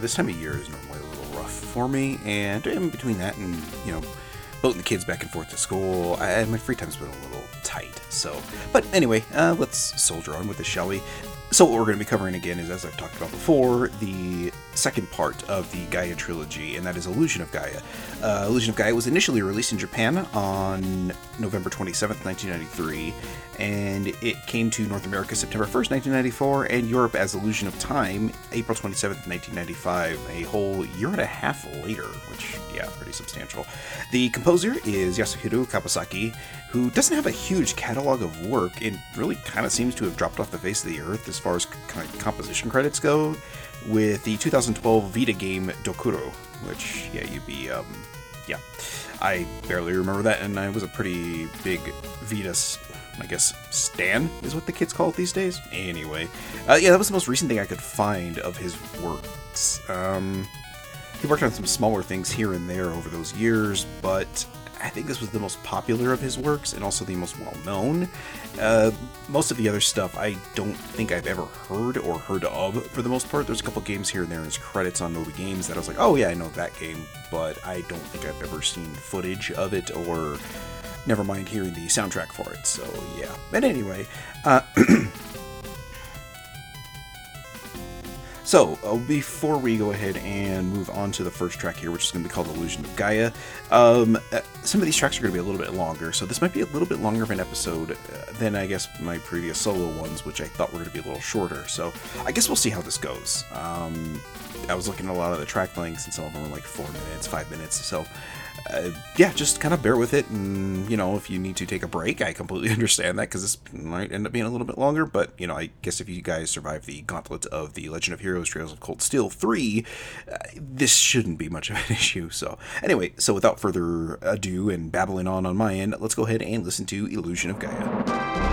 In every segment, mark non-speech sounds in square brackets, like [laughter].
This time of year is normally a little rough for me, and in between that and, you know, boating the kids back and forth to school, I, my free time's been a little tight. So, but anyway, uh, let's soldier on with this, shall we? So, what we're going to be covering again is, as I've talked about before, the second part of the Gaia trilogy, and that is Illusion of Gaia. Uh, Illusion of Gaia was initially released in Japan on November 27th, 1993, and it came to North America September 1st, 1994, and Europe as Illusion of Time April 27th, 1995, a whole year and a half later, which, yeah, pretty substantial. The composer is Yasuhiro Kawasaki, who doesn't have a huge catalog of work and really kind of seems to have dropped off the face of the earth as far as kind of composition credits go, with the 2012 Vita game Dokuro, which, yeah, you'd be, um, yeah. I barely remember that, and I was a pretty big Vita, I guess, Stan is what the kids call it these days. Anyway, uh, yeah, that was the most recent thing I could find of his works. Um, he worked on some smaller things here and there over those years, but I think this was the most popular of his works and also the most well known. Uh, most of the other stuff I don't think I've ever heard or heard of for the most part. There's a couple games here and there in his credits on MobyGames that I was like, oh yeah, I know that game, but I don't think I've ever seen footage of it or never mind hearing the soundtrack for it. So yeah. But anyway, uh, [clears throat] So, uh, before we go ahead and move on to the first track here, which is going to be called Illusion of Gaia, um, uh, some of these tracks are going to be a little bit longer, so this might be a little bit longer of an episode uh, than I guess my previous solo ones, which I thought were going to be a little shorter. So, I guess we'll see how this goes. Um, I was looking at a lot of the track lengths, and some of them were like four minutes, five minutes, so uh, yeah, just kind of bear with it. And, you know, if you need to take a break, I completely [laughs] understand that because this might end up being a little bit longer. But, you know, I guess if you guys survive the gauntlet of the Legend of Heroes Trails of Cold Steel 3, uh, this shouldn't be much of an [laughs] issue. So, anyway, so without further ado and babbling on on my end, let's go ahead and listen to Illusion of Gaia.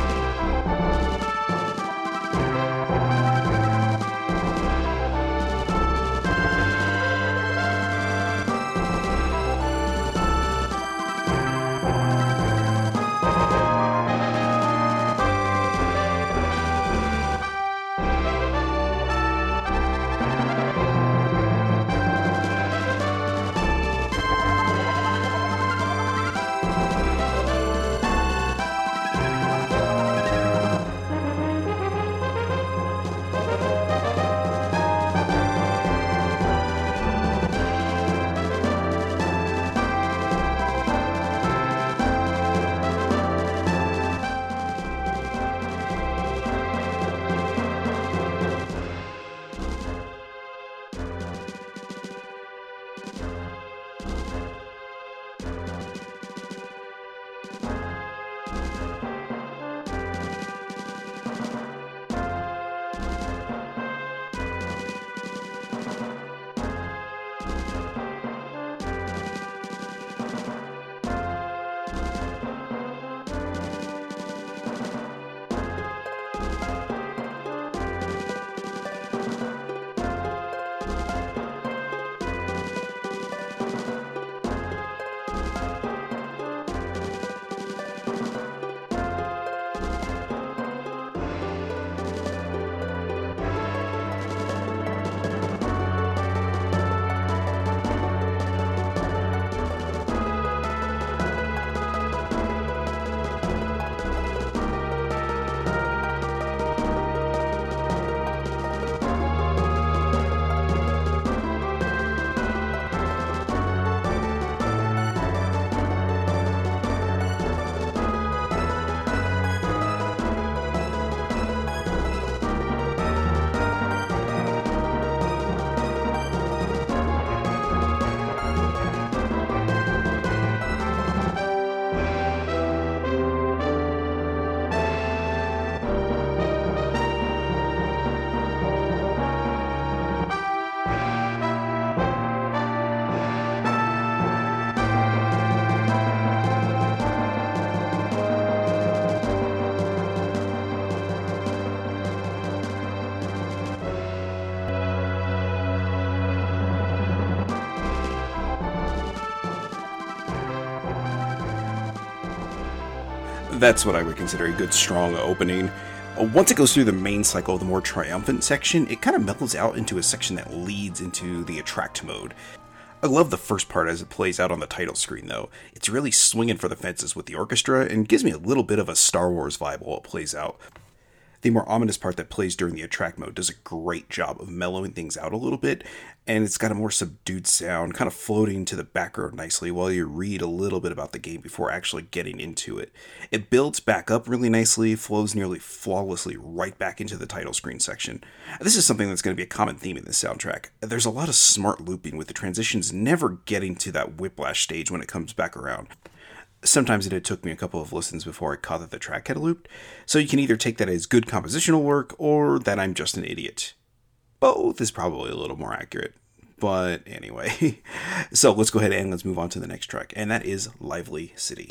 That's what I would consider a good, strong opening. Uh, once it goes through the main cycle, the more triumphant section, it kind of mellows out into a section that leads into the attract mode. I love the first part as it plays out on the title screen, though. It's really swinging for the fences with the orchestra and gives me a little bit of a Star Wars vibe while it plays out. The more ominous part that plays during the attract mode does a great job of mellowing things out a little bit, and it's got a more subdued sound, kind of floating to the background nicely while you read a little bit about the game before actually getting into it. It builds back up really nicely, flows nearly flawlessly right back into the title screen section. This is something that's going to be a common theme in this soundtrack. There's a lot of smart looping with the transitions never getting to that whiplash stage when it comes back around sometimes it took me a couple of listens before I caught that the track had looped, so you can either take that as good compositional work or that I'm just an idiot. Both is probably a little more accurate. But anyway, [laughs] so let's go ahead and let's move on to the next track, and that is Lively City.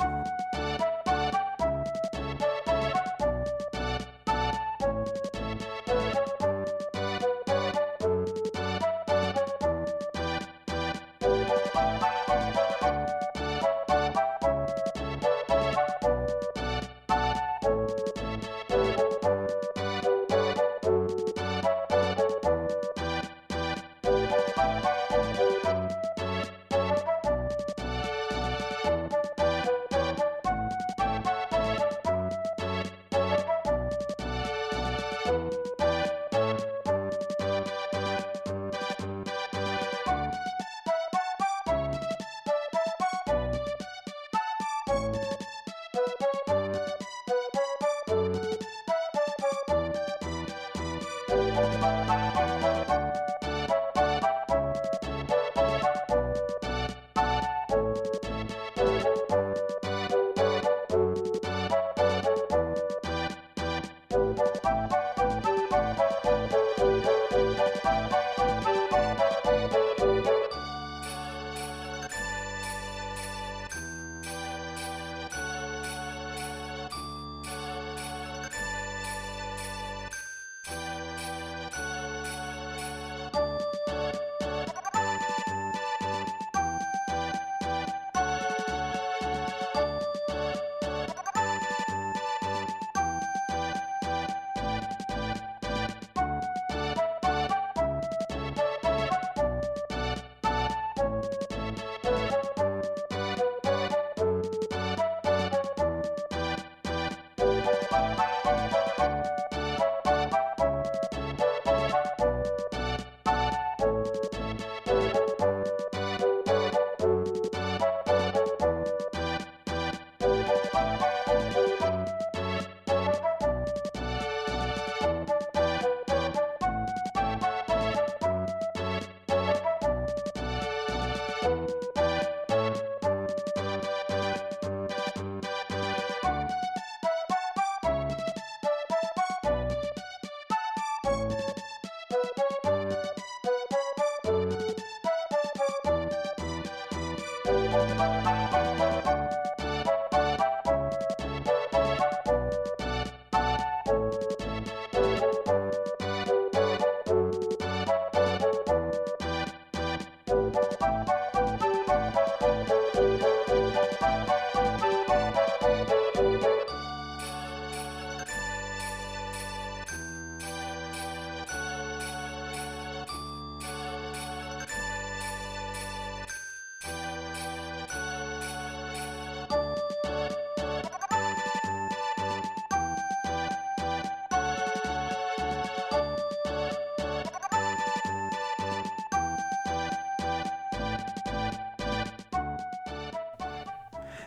Música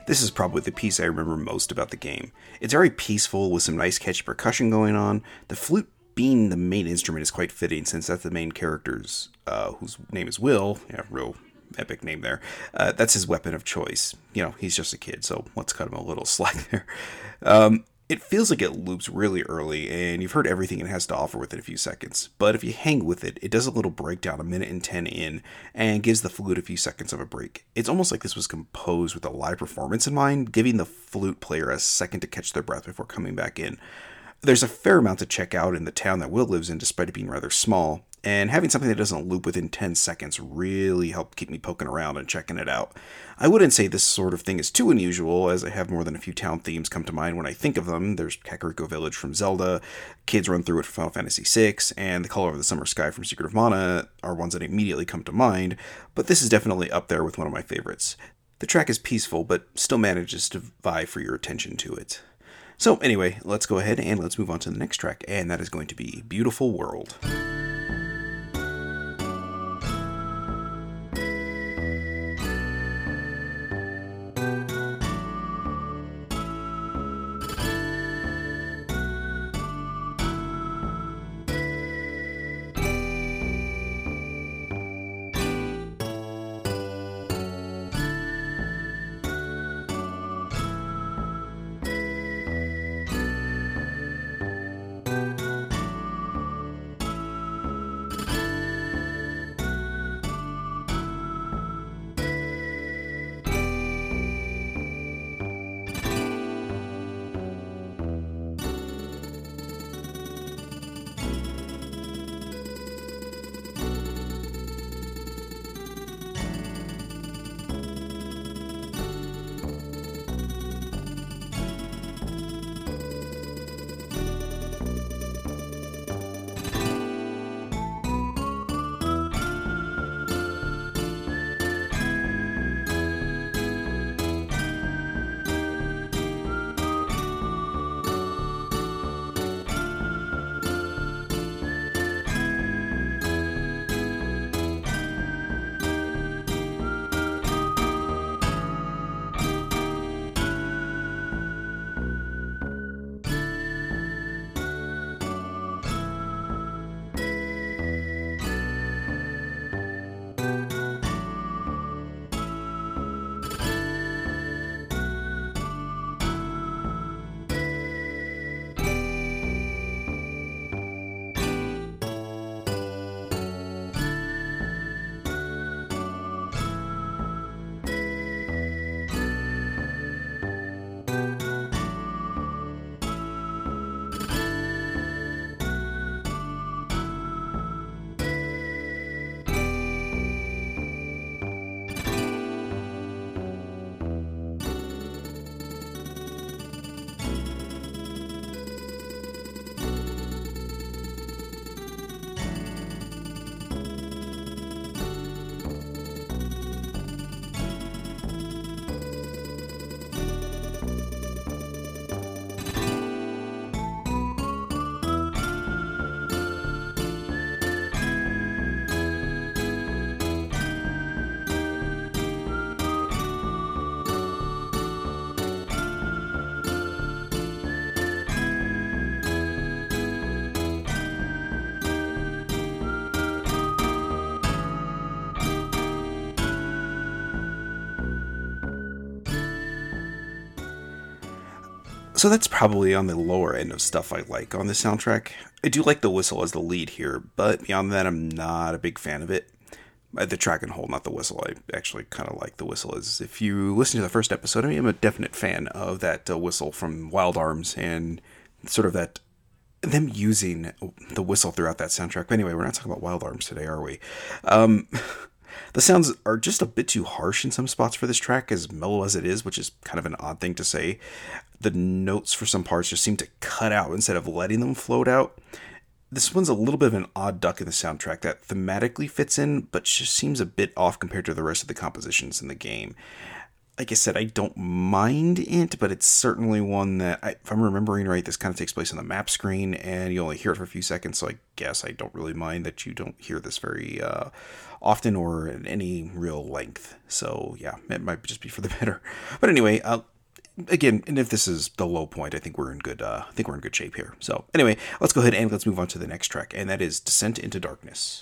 This is probably the piece I remember most about the game. It's very peaceful with some nice catchy percussion going on. The flute being the main instrument is quite fitting since that's the main character's, uh, whose name is Will. Yeah, real epic name there. Uh, that's his weapon of choice. You know, he's just a kid, so let's cut him a little [laughs] slack there. Um, it feels like it loops really early, and you've heard everything it has to offer within a few seconds. But if you hang with it, it does a little breakdown a minute and 10 in, and gives the flute a few seconds of a break. It's almost like this was composed with a live performance in mind, giving the flute player a second to catch their breath before coming back in. There's a fair amount to check out in the town that Will lives in, despite it being rather small. And having something that doesn't loop within 10 seconds really helped keep me poking around and checking it out. I wouldn't say this sort of thing is too unusual, as I have more than a few town themes come to mind when I think of them. There's Kakariko Village from Zelda, Kids Run Through It from Final Fantasy VI, and The Color of the Summer Sky from Secret of Mana are ones that immediately come to mind, but this is definitely up there with one of my favorites. The track is peaceful, but still manages to vie for your attention to it. So, anyway, let's go ahead and let's move on to the next track, and that is going to be Beautiful World. So that's probably on the lower end of stuff I like on the soundtrack. I do like the whistle as the lead here, but beyond that, I'm not a big fan of it. Uh, the track and whole, not the whistle. I actually kind of like the whistle. As if you listen to the first episode, I am a definite fan of that uh, whistle from Wild Arms and sort of that them using the whistle throughout that soundtrack. But anyway, we're not talking about Wild Arms today, are we? Um, [laughs] The sounds are just a bit too harsh in some spots for this track, as mellow as it is, which is kind of an odd thing to say. The notes for some parts just seem to cut out instead of letting them float out. This one's a little bit of an odd duck in the soundtrack that thematically fits in, but just seems a bit off compared to the rest of the compositions in the game like I said, I don't mind it, but it's certainly one that, I, if I'm remembering right, this kind of takes place on the map screen, and you only hear it for a few seconds. So I guess I don't really mind that you don't hear this very uh, often or in any real length. So yeah, it might just be for the [laughs] better. But anyway, uh, again, and if this is the low point, I think we're in good. Uh, I think we're in good shape here. So anyway, let's go ahead and let's move on to the next track, and that is "Descent into Darkness."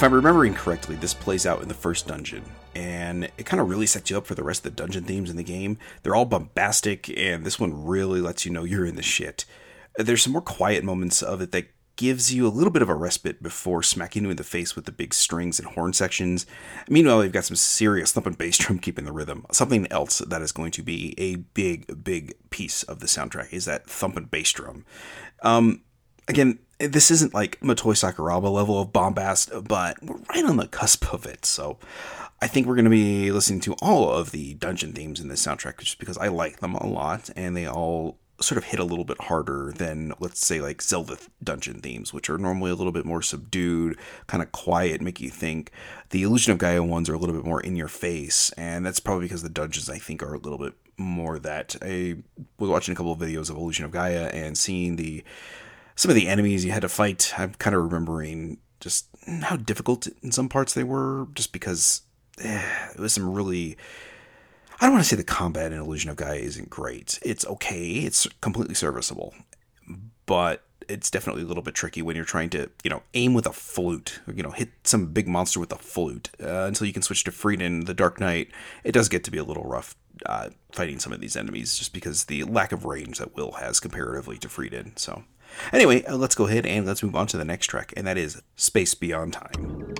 If I'm remembering correctly, this plays out in the first dungeon, and it kind of really sets you up for the rest of the dungeon themes in the game. They're all bombastic, and this one really lets you know you're in the shit. There's some more quiet moments of it that gives you a little bit of a respite before smacking you in the face with the big strings and horn sections. Meanwhile, you've got some serious thumping bass drum keeping the rhythm. Something else that is going to be a big, big piece of the soundtrack is that thumping bass drum. Um, again, this isn't like Motoi Sakuraba level of bombast, but we're right on the cusp of it. So I think we're going to be listening to all of the dungeon themes in this soundtrack just because I like them a lot and they all sort of hit a little bit harder than let's say like Zelda dungeon themes, which are normally a little bit more subdued, kind of quiet, make you think. The Illusion of Gaia ones are a little bit more in your face, and that's probably because the dungeons I think are a little bit more that. I was watching a couple of videos of Illusion of Gaia and seeing the some of the enemies you had to fight, I'm kind of remembering just how difficult in some parts they were, just because eh, it was some really. I don't want to say the combat in Illusion of Gaia isn't great. It's okay. It's completely serviceable, but it's definitely a little bit tricky when you're trying to, you know, aim with a flute, or, you know, hit some big monster with a flute uh, until you can switch to Freedan, the Dark Knight. It does get to be a little rough uh, fighting some of these enemies just because the lack of range that Will has comparatively to Freedan. So. Anyway, uh, let's go ahead and let's move on to the next track, and that is Space Beyond Time.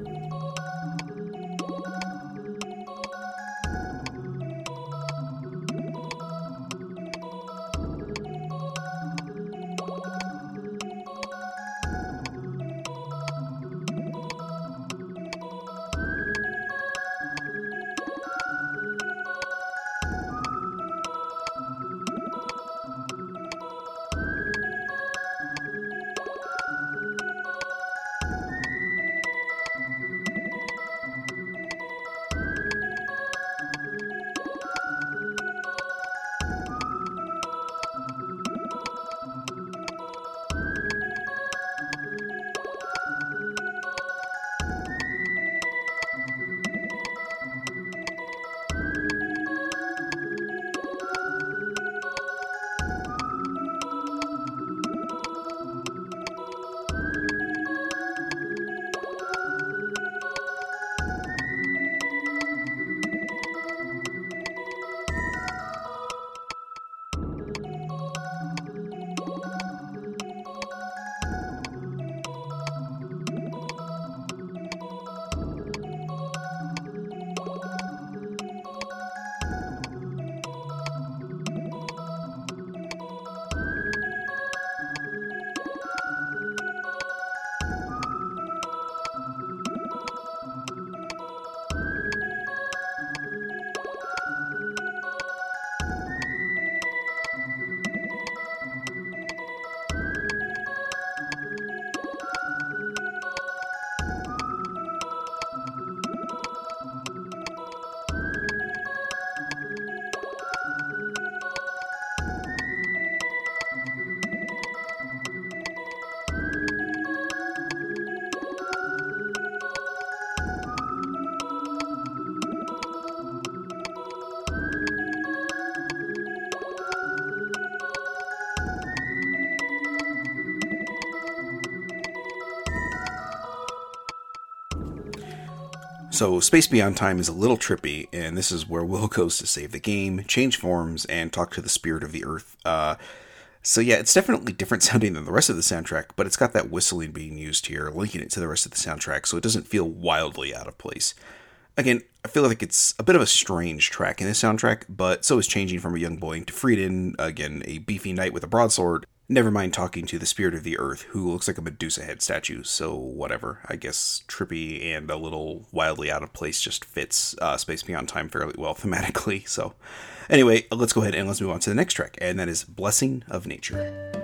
So, Space Beyond Time is a little trippy, and this is where Will [laughs] goes to save the game, change forms, and talk to the spirit of the Earth. Uh, so, yeah, it's definitely different [laughs] sounding than the rest of the soundtrack, but it's got that whistling being used here, linking it to the rest of the soundtrack, so it doesn't feel wildly out of place. Again, I feel like it's a bit of a strange track in the soundtrack, but so is changing from a young boy to Freedan, again, a beefy knight with a broadsword, Never mind talking to the spirit of the earth, who looks like a Medusa head statue, so whatever. I guess trippy and a little wildly out of place just fits uh, Space Beyond Time fairly well [laughs] thematically. So, anyway, let's go ahead and let's move on to the next track, and that is Blessing of Nature.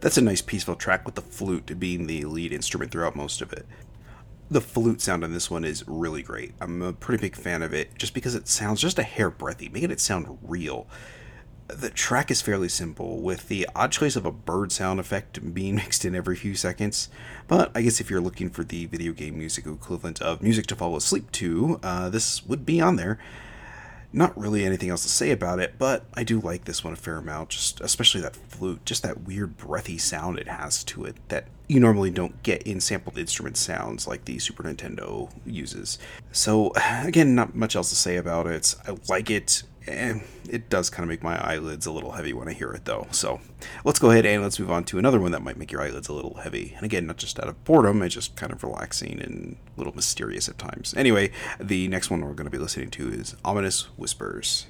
That's a nice peaceful track with the flute being the lead instrument throughout most of it. The flute sound on this one is really great. I'm a pretty big fan of it just because it sounds just a hair breathy, making it sound real. The track is fairly simple, with the odd choice of a bird sound effect being [laughs] mixed in every few seconds. But I guess if you're looking for the video game music equivalent of music to fall asleep to, uh, this would be on there. Not really anything else to say about it, but I do like this one a fair amount, just especially that flute, just that weird breathy sound it has to it that you normally don't get in sampled instrument sounds like the Super Nintendo uses. So, [sighs] again, not much else to say about it. I like it eh, it does kind of make my eyelids a little heavy when I hear it, though. So let's go ahead and let's move on to another one that might make your eyelids a little heavy. And again, not just out of boredom, it's just kind of relaxing and a little mysterious at times. Anyway, the next one we're going to be listening to is Ominous Whispers.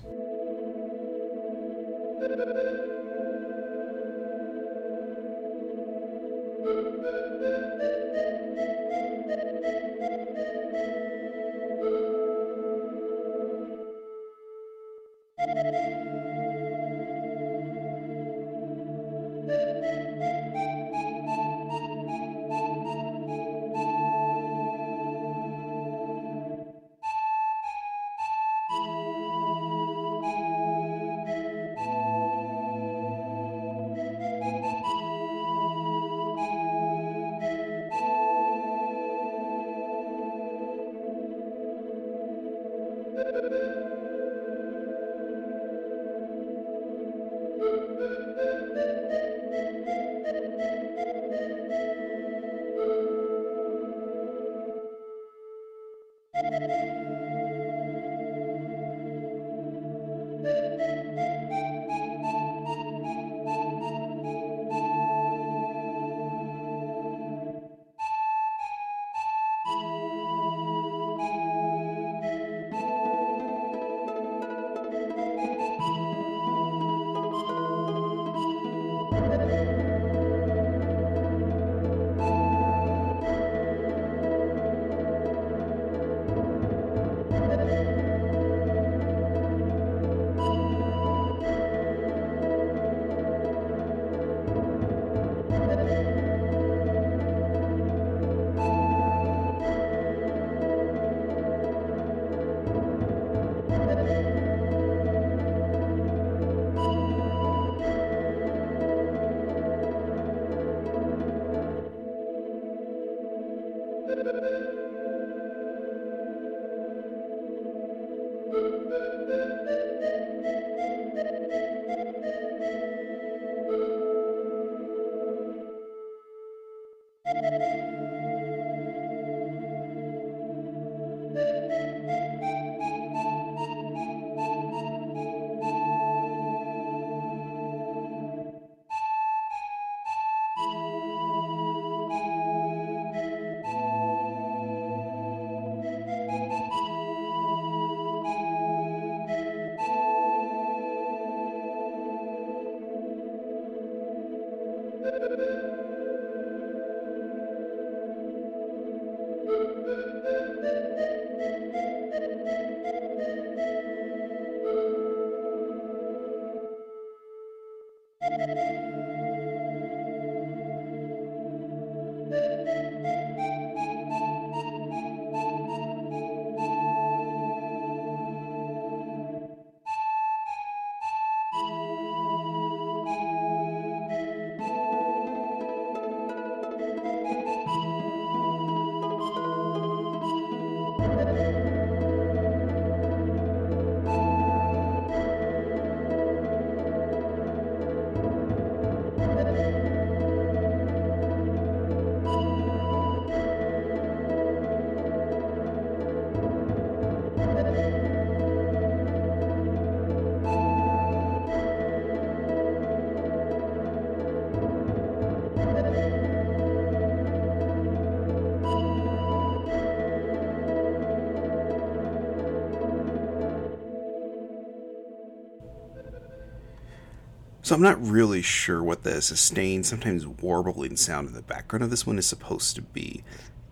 So I'm not really sure what the sustained, sometimes warbling sound in the background of this one is supposed to be.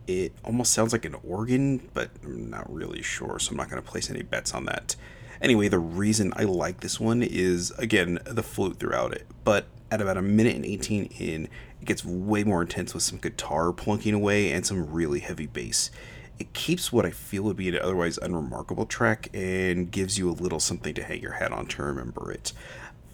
It almost sounds like an organ, but I'm not really sure, so I'm not going to place any bets on that. Anyway, the reason I like this one is, again, the flute throughout it. But at about a minute and 18 in, it gets way more intense with some guitar plunking away and some really heavy bass. It keeps what I feel would be an otherwise unremarkable track and gives you a little something to hang your hat on to remember it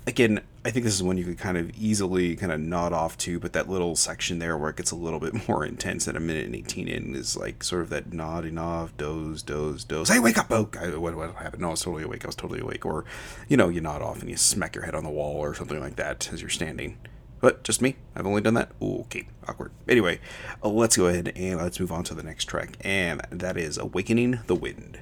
again, I think this is one you could kind of easily kind of nod off to, but that little section there where it gets a little bit [laughs] more intense at a minute and 18 in is like sort of that nodding off, doze, doze, doze. Hey, wake up, oh, what, what happened? No, I was totally awake. I was totally awake. Or, you know, you nod off and you smack your head on the wall or something like that as you're standing. But just me. I've only done that. Okay, awkward. Anyway, let's go ahead and let's move on to the next track, and that is Awakening the Wind.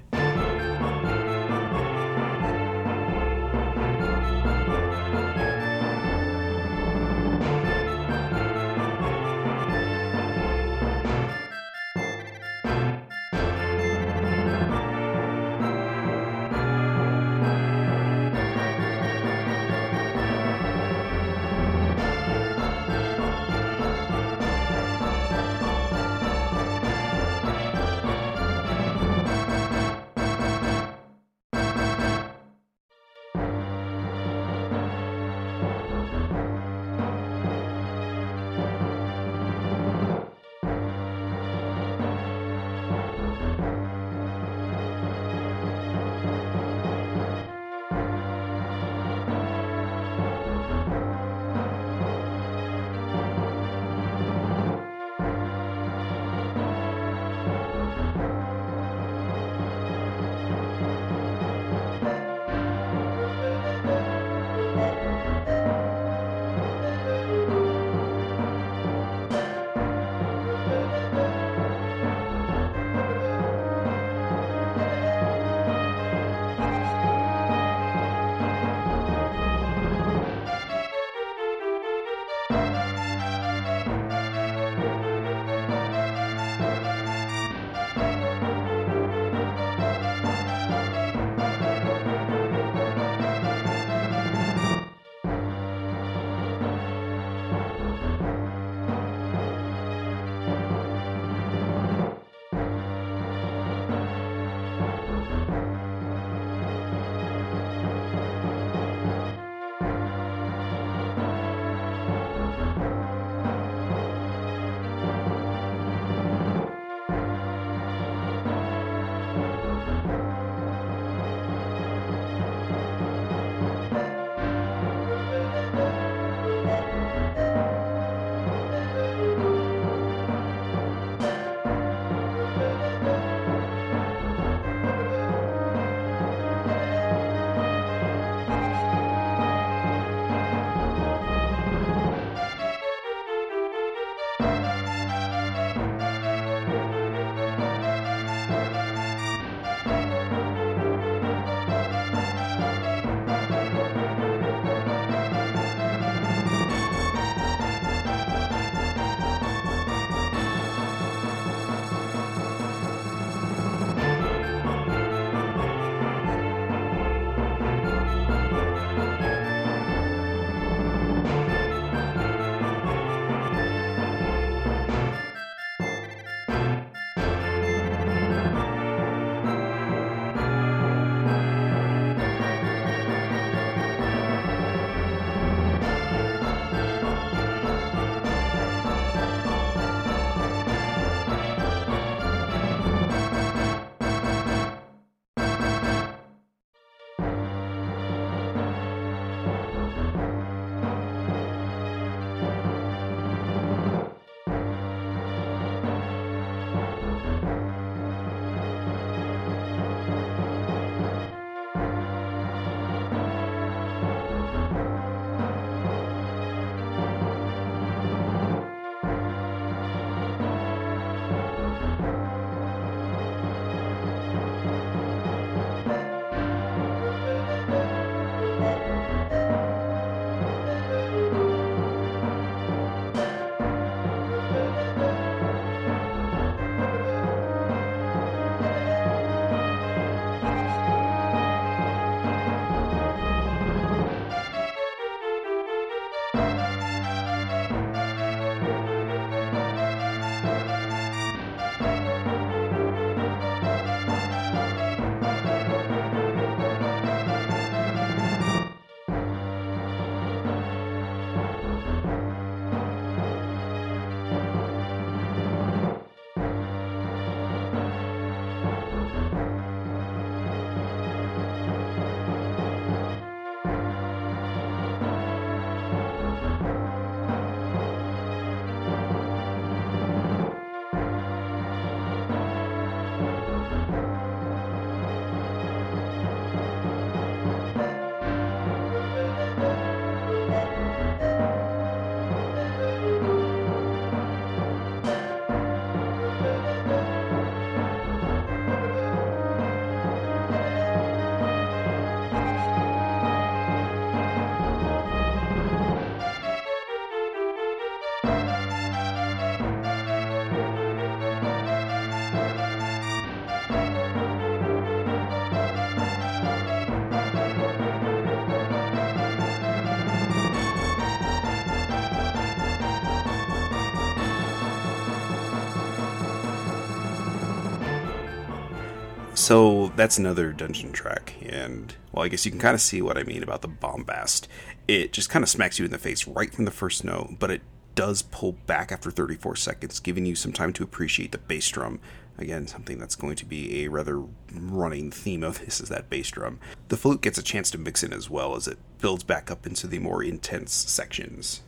So that's another dungeon track, and well, I guess you can kind of see what I mean about the bombast. It just kind of smacks you in the face right from the first note, but it does pull back after 34 seconds, giving you some time to appreciate the bass drum. Again, something that's going to be a rather running theme of [laughs] this is that bass drum. The flute gets a chance to mix in as well as it builds back up into the more intense sections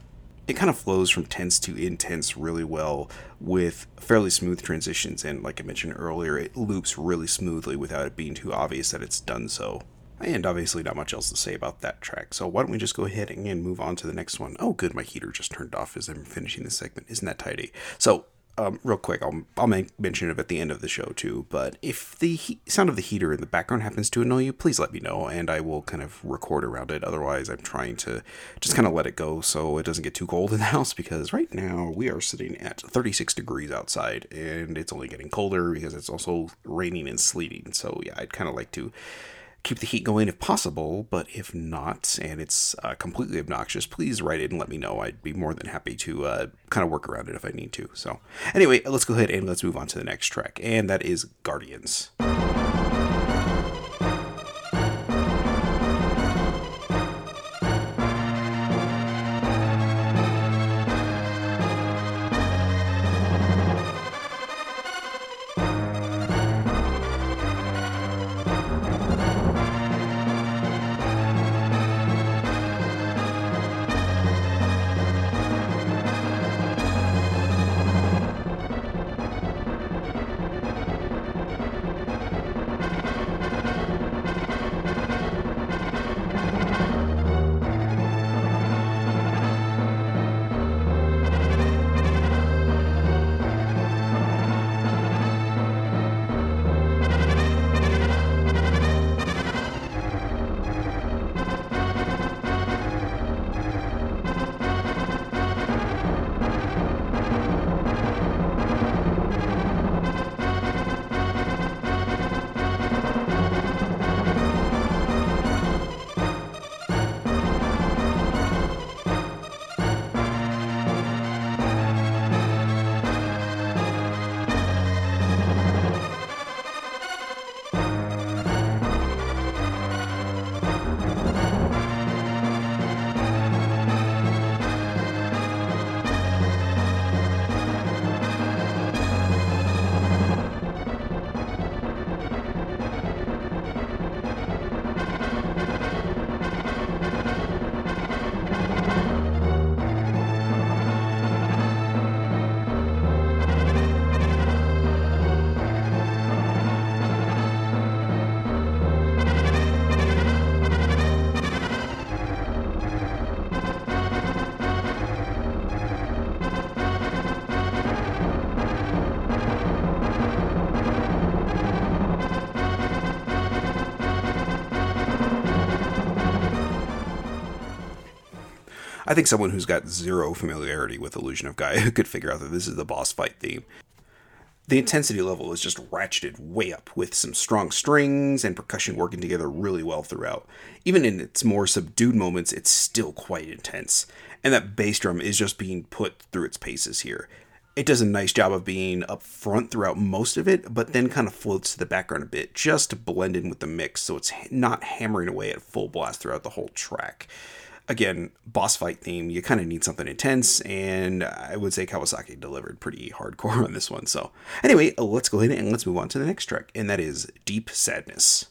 it kind of flows from tense to intense really well with fairly smooth transitions. And like i mentioned earlier it loops really smoothly without it being too obvious that it's done so. And obviously not much else to say about that track. So why don't we just go ahead and move on to the next one? Oh good my heater just turned off as i'm finishing this segment. Isn't that tidy? So um, real quick, I'll, I'll make mention of it at the end of the show too. But if the he- sound of the heater in the background happens to annoy you, please let me know, and I will kind of record around it. Otherwise, I'm trying to just kind of let it go so it doesn't get too cold in the [laughs] house. Because right now we are sitting at 36 degrees outside, and it's only getting colder because it's also raining and sleeting. So yeah, I'd kind of like to keep the heat going if possible, but if not, and it's uh, completely obnoxious, please write it and let me know. I'd be more than happy to uh, kind of work around it if I need to. So, anyway, let's go ahead and let's move on to the next track, and that is Guardians. I think someone who's got zero familiarity with Illusion of Gaia [laughs] could figure out that this is the boss fight theme. The intensity level is just ratcheted way up with some strong strings and percussion working together really well throughout. Even in its more subdued moments, it's still quite intense. And that bass drum is just being put through its paces here. It does a nice job of being up front throughout most of it, but then kind of floats to the background a bit just to blend in with the mix so it's not hammering away at full blast throughout the whole track again, boss fight theme, you kind of need something intense, and I would say Kawasaki delivered pretty hardcore on this one. So, anyway, let's go ahead and let's move on to the next track, and that is Deep Sadness.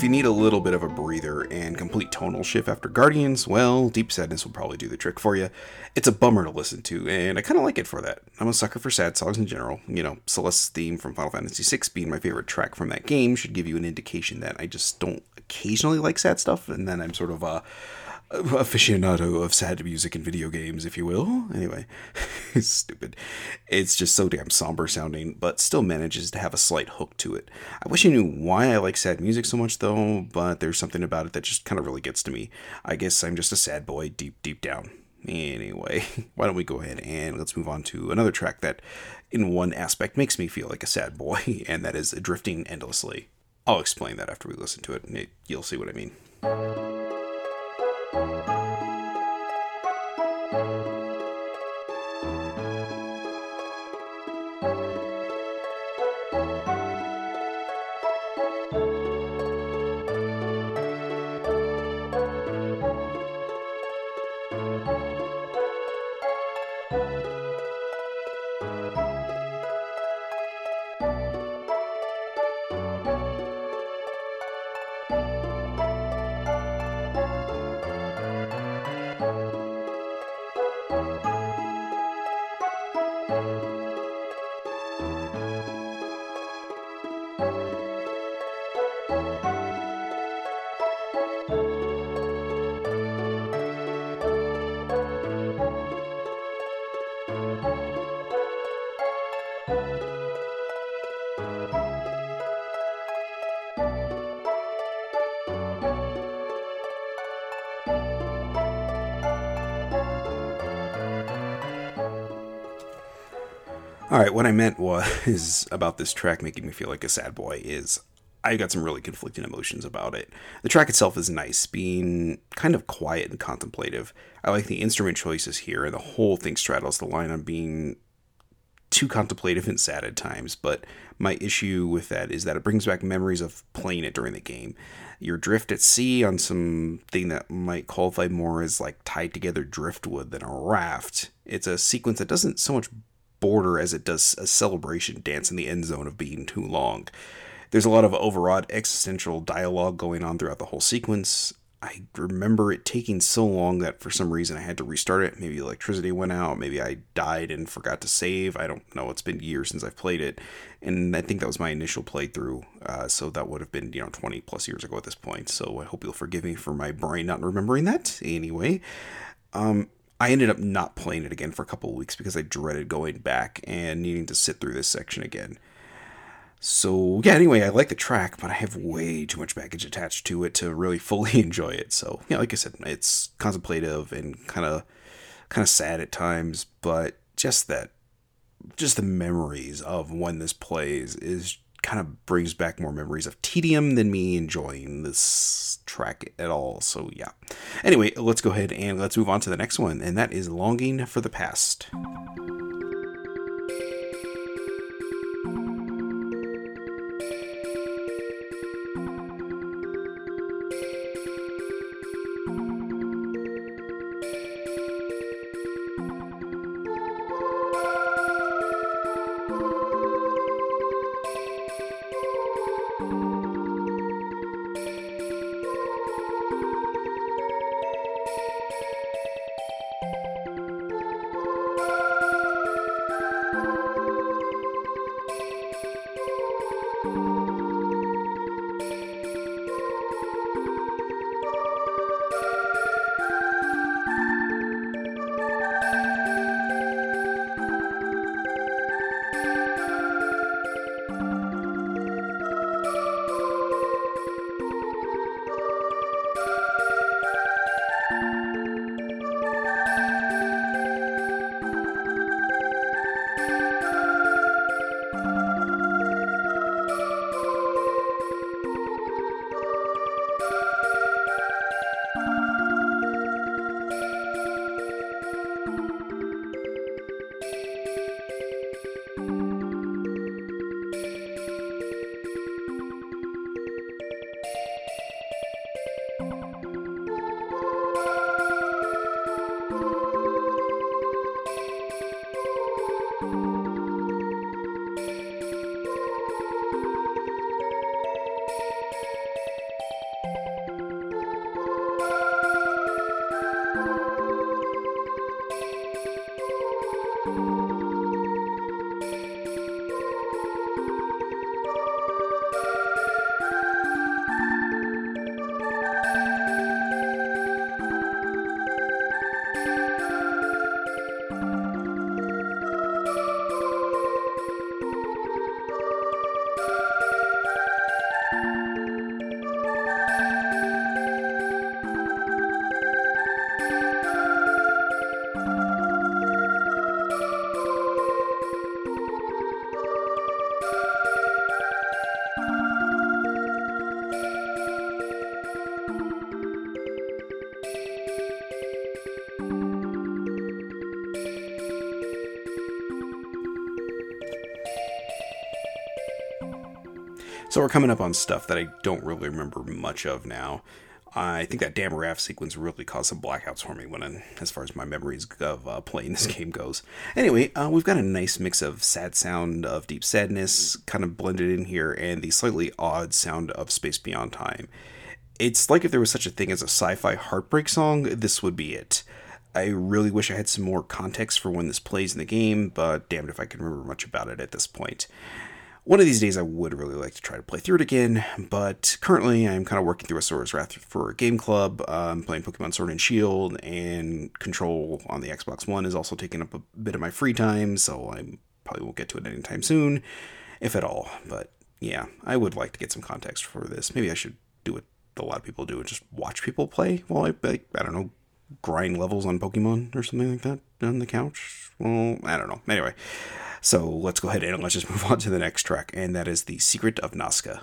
If you need a little bit of a breather and complete tonal shift after Guardians, well, Deep Sadness will probably do the trick for you. It's a bummer to listen to, and I kind of like it for that. I'm a sucker for sad songs in general. You know, Celes's theme from Final Fantasy VI being my favorite track from that game should give you an indication that I just don't occasionally like sad stuff, and then I'm sort of a Uh, aficionado of sad music and video games, if you will. Anyway, [laughs] stupid. It's just so damn somber sounding, but still manages to have a slight hook to it. I wish I knew why I like sad music so much, though, but there's something about it that just kind of really gets to me. I guess I'm just a sad boy deep, deep down. Anyway, [laughs] why don't we go ahead and let's move on to another track that, in one aspect, makes me feel like a sad boy, [laughs] and that is Drifting Endlessly. I'll explain that after we listen to it, and you'll see what I mean. Thank you. All right, what I meant was [laughs] about this track making me feel like a sad boy is I got some really conflicting emotions about it. The track itself is nice, being kind of quiet and contemplative. I like the instrument choices here, and the whole thing straddles the line on being too contemplative and sad at times. But my issue with that is that it brings back memories of playing it during the game. You're adrift at sea on something that might qualify more as like tied together driftwood than a raft. It's a sequence that doesn't so much border as it does a celebration dance in the end zone of being too long. There's a lot of overwrought existential dialogue going on throughout the whole sequence. I remember it taking so long that for some reason I had to restart it. Maybe electricity went out. Maybe I died and forgot to save. I don't know. It's been years since I've played it. And I think that was my initial playthrough. Uh, so that would have been, you know, 20 plus years ago at this point. So I hope you'll forgive me for my brain not remembering that. Anyway, um, I ended up not playing it again for a couple of weeks because I dreaded going back and needing to sit through this section again. So, yeah, anyway, I like the track, but I have way too much baggage attached to it to really [laughs] fully enjoy it. So, yeah, like I said, it's contemplative and kind of kind of sad at times, but just that just the memories of when this plays is kind of brings back more memories of tedium than me enjoying this track at all. So, yeah. Anyway, let's go ahead and let's move on to the next one, and that is Longing for the Past. So we're coming up on stuff that I don't really remember much of now. I think that damn raft sequence really caused some blackouts for me when, I, as far as my memories of uh, playing this [laughs] game goes. Anyway, uh, we've got a nice mix of sad sound of deep sadness kind of blended in here, and the slightly odd sound of Space Beyond Time. It's like if there was such a thing as a sci-fi heartbreak song, this would be it. I really wish I had some more context for when this plays in the game, but damned if I can remember much about it at this point. One of these days, I would really like to try to play through it again, but currently I'm kind of working through Asura's Wrath for a game club. I'm playing Pokemon Sword and Shield, and Control on the Xbox One is also taking up a bit of my free time, so I probably won't get to it anytime soon, if at all. But yeah, I would like to get some context for this. Maybe I should do what a lot of people do and just watch people play while I, I, I don't know, grind levels on Pokemon or something like that on the couch. Well, I don't know. Anyway. So let's go ahead and let's just [laughs] move on to the next track, and that is The Secret of Nasca.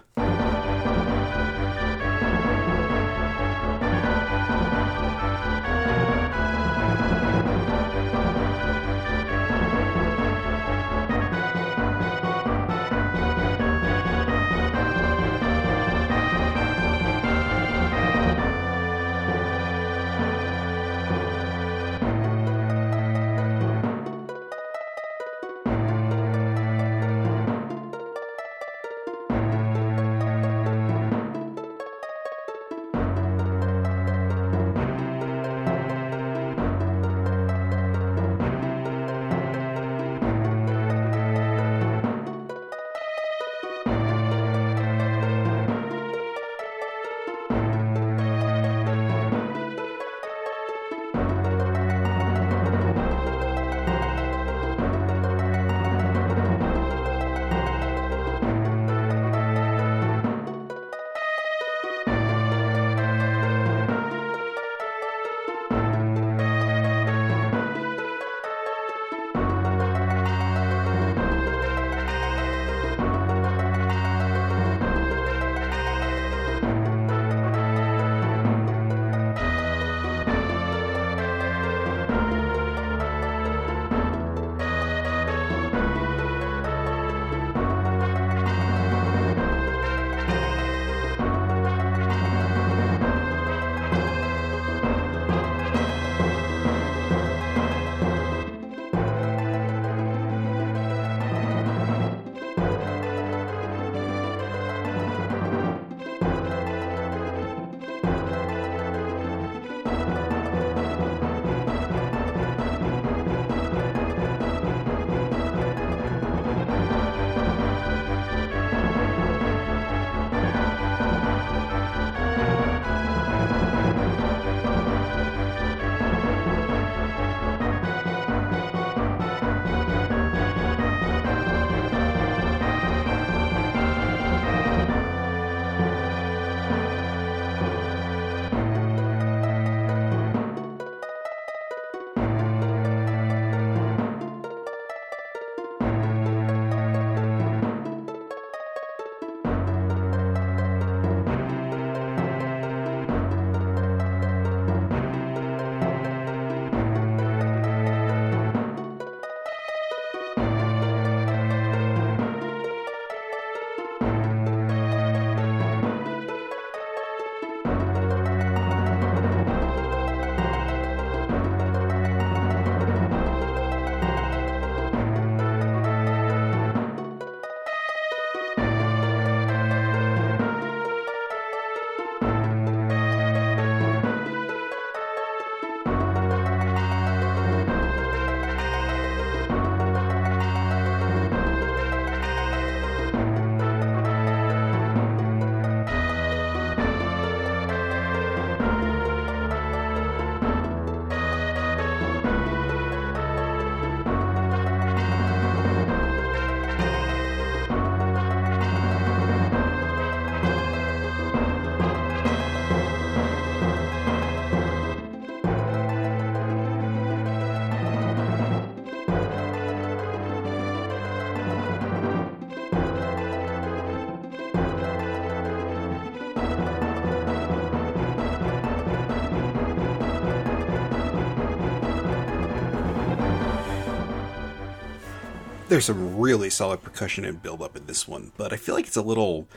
There's some really solid percussion and build up in this one, but I feel like it's a little.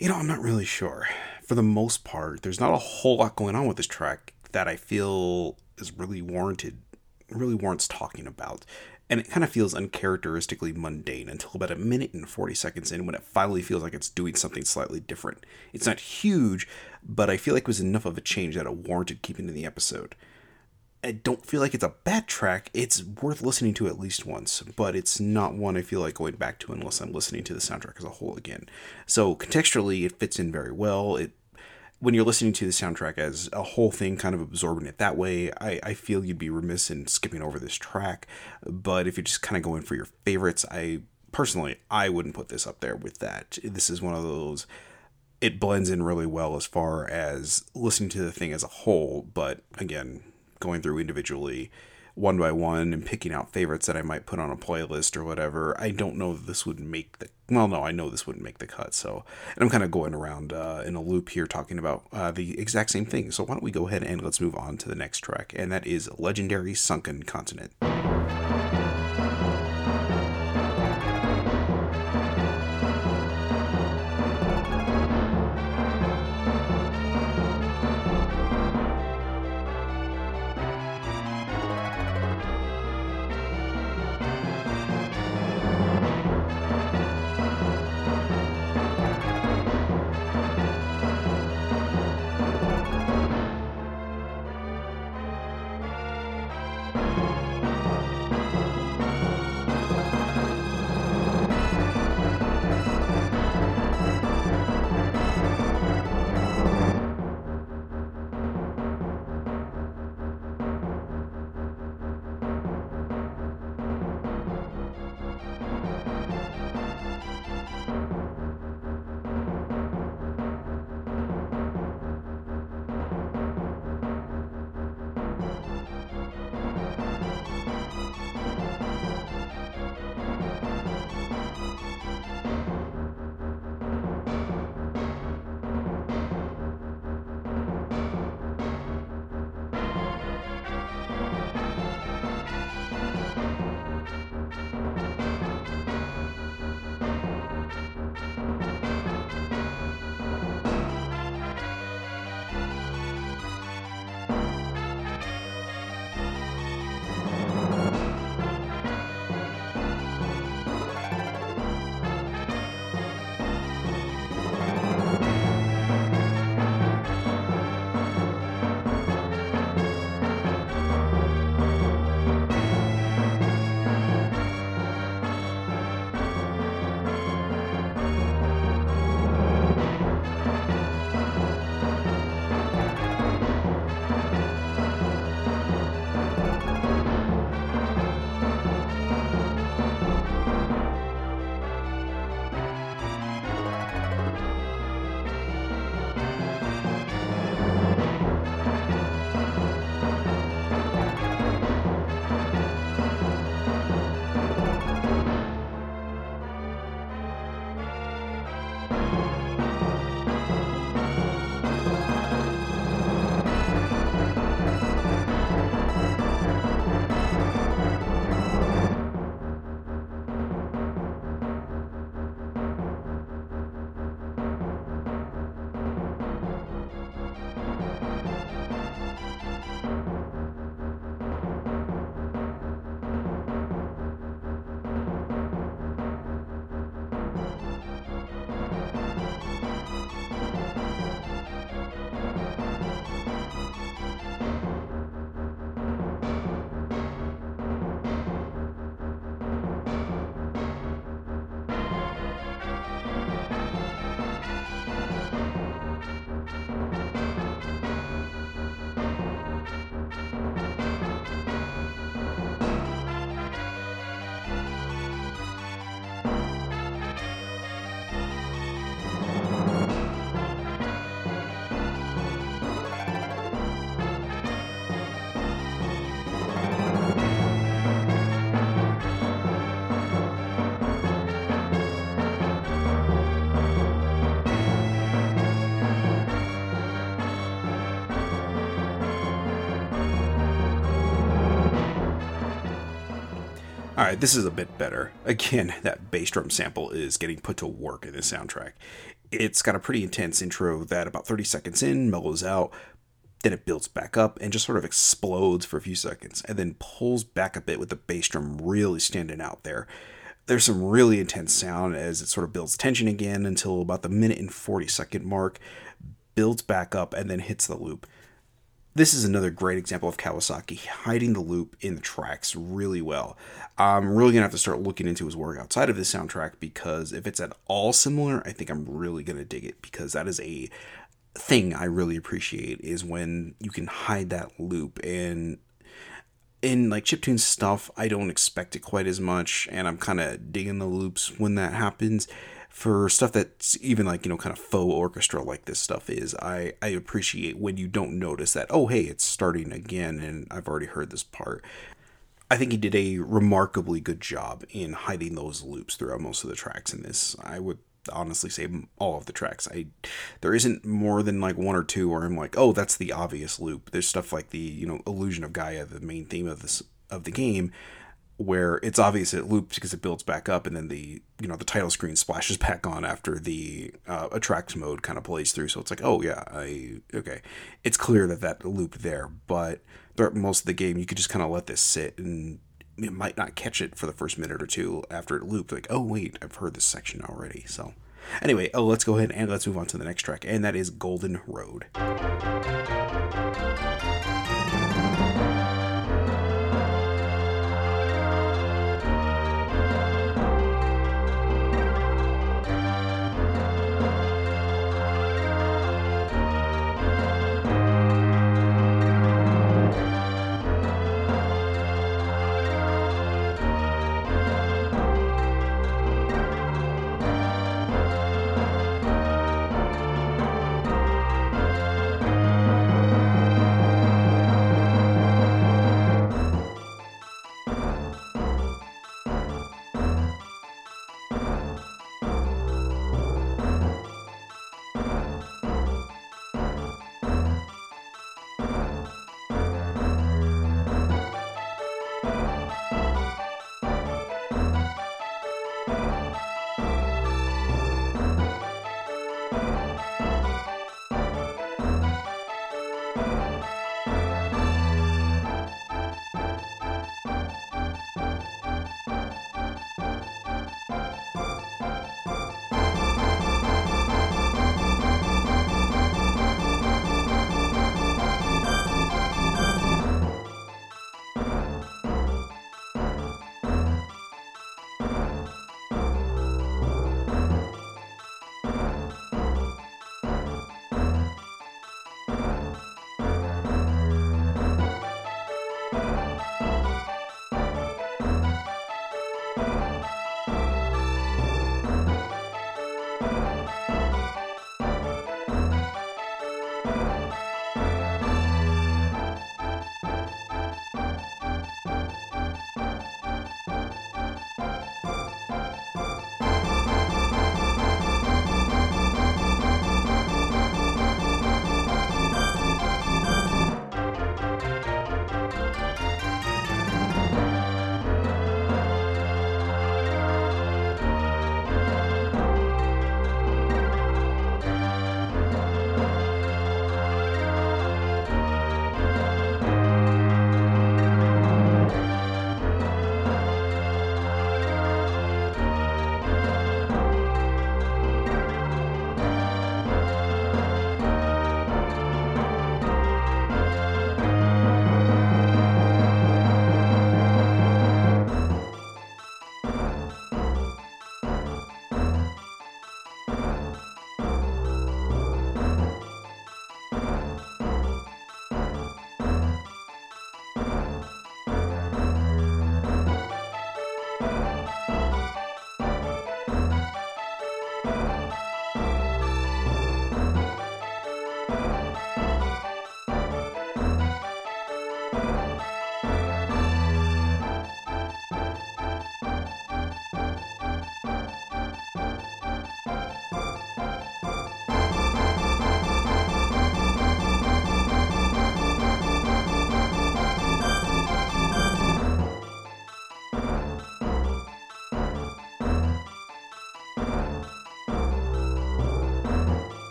You know, I'm not really sure. For the most part, there's not a whole lot going on with this track that I feel is really warranted, really warrants talking about. And it kind of feels uncharacteristically mundane until about a minute and 40 seconds in when it finally feels like it's doing something slightly different. It's not huge, but I feel like it was enough of a change that it warranted keeping in the episode. I don't feel like it's a bad track. It's worth listening to at least once, but it's not one I feel like going back to unless I'm listening to the soundtrack as a whole again. So contextually, it fits in very well. It when you're listening to the soundtrack as a whole thing, kind of absorbing it that way, I, I feel you'd be remiss in skipping over this track. But if you're just kind of going for your favorites, I personally I wouldn't put this up there with that. This is one of those. It blends in really well as far as listening to the thing as a whole, but again, going through individually one by one and picking out favorites that I might put on a playlist or whatever. I don't know that this would make the well, no, I know this wouldn't make the cut. So, and I'm kind of going around uh, in a loop here talking about uh, the exact same thing. So why don't we go ahead and let's move on to the next track, and that is "Legendary Sunken Continent." All right, this is a bit better. Again, [laughs] that bass drum sample is getting put to work in this soundtrack. It's got a pretty intense intro that about 30 seconds in mellows out, then it builds back up and just sort of explodes for a few seconds, and then pulls back a bit with the bass drum really standing out there. There's some really intense sound as it sort of builds tension again until about the minute and 40 second mark, builds back up, and then hits the loop this is another great example of Kawasaki hiding the loop in the tracks really well. I'm really gonna have to start looking into his work outside of this soundtrack because if it's at all similar, I think I'm really gonna dig it because that is a thing I really appreciate is when you can hide that loop and in like chiptune stuff, I don't expect it quite as much, and I'm kind of digging the loops when that happens for stuff that's even like you know kind of faux orchestra like this stuff is i i appreciate when you don't notice that oh hey it's starting again and i've already heard this part. I think he did a remarkably good job in hiding those loops throughout most of the tracks in this. I would honestly say all of the tracks. I there isn't more than like one or two where i'm like oh that's the obvious loop. There's stuff like the you know illusion of gaia the main theme of this of the game where it's obvious it loops because it builds back up and then the you know the title screen splashes [laughs] back on after the uh, attracts mode kind of plays through. So it's like oh yeah i okay. It's clear that that looped there but throughout most of the game you could just kind of let this sit and it might not catch it for the first minute or two after it looped like oh wait i've heard this section already. So anyway oh let's go ahead and let's move on to the next track and that is golden road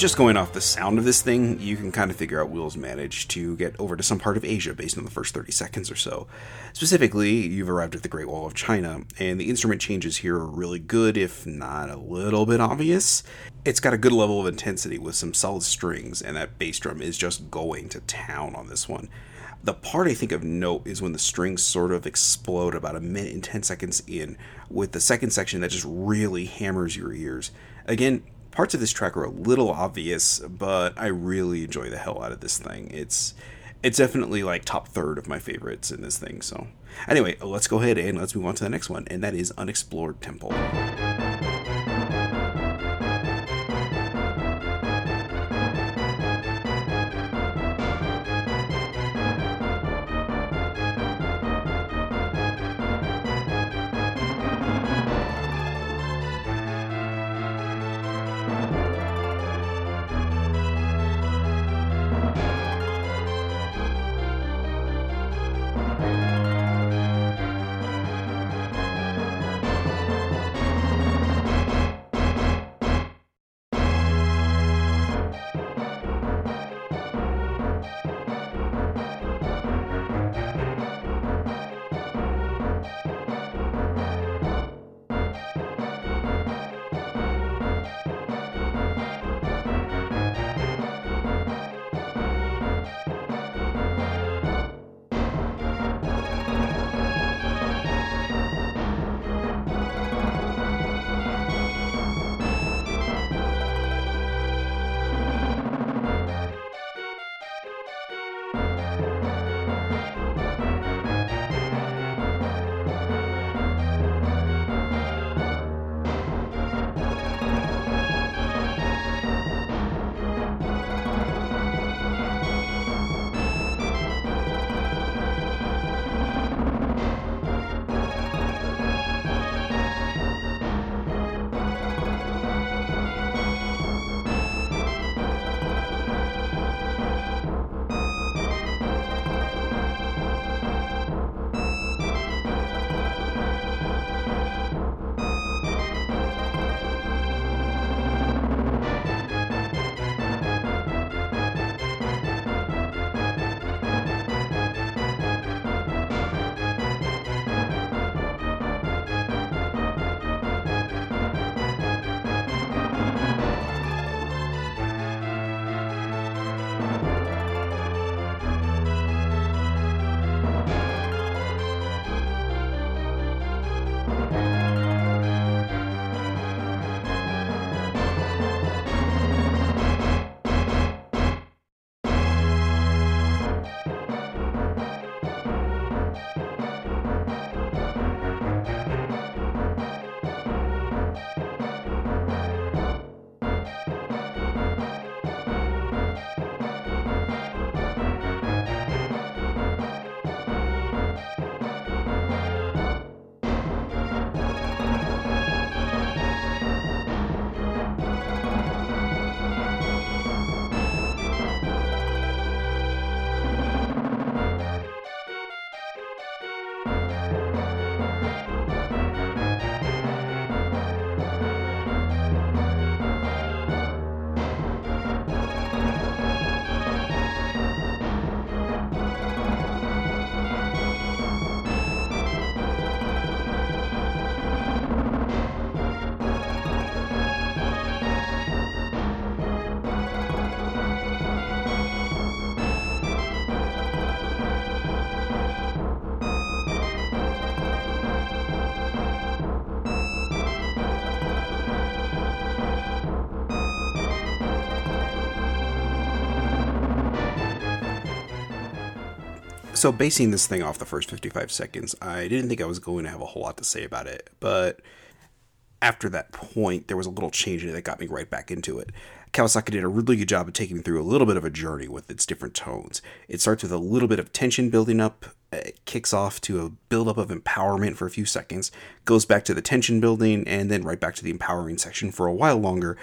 just going off the sound of this thing, you can kind of figure out Will's managed to get over to some part of Asia based on the first 30 seconds or so. Specifically, you've arrived at the Great Wall of China, and the instrument changes here are really good, if not a little bit obvious. It's got a good level of intensity with some solid strings, and that bass drum is just going to town on this one. The part I think of note is when the strings sort of explode about a minute and 10 seconds in, with the second section that just really hammers your ears. Again, parts of this track are a little obvious, but I really enjoy the hell out of this thing. It's it's definitely like top third of my favorites in this thing. So anyway, let's go ahead and let's move on to the next one, and that is Unexplored Temple. So basing this thing off the first 55 seconds, I didn't think I was going to have a whole lot to say about it, but after that point, there was a little change in it that got me right back into it. Kawasaki did a really good job of taking me through a little bit of a journey with its different tones. It starts with a little bit of tension building up, it kicks off to a buildup of empowerment for a few seconds, goes back to the tension building, and then right back to the empowering section for a while longer,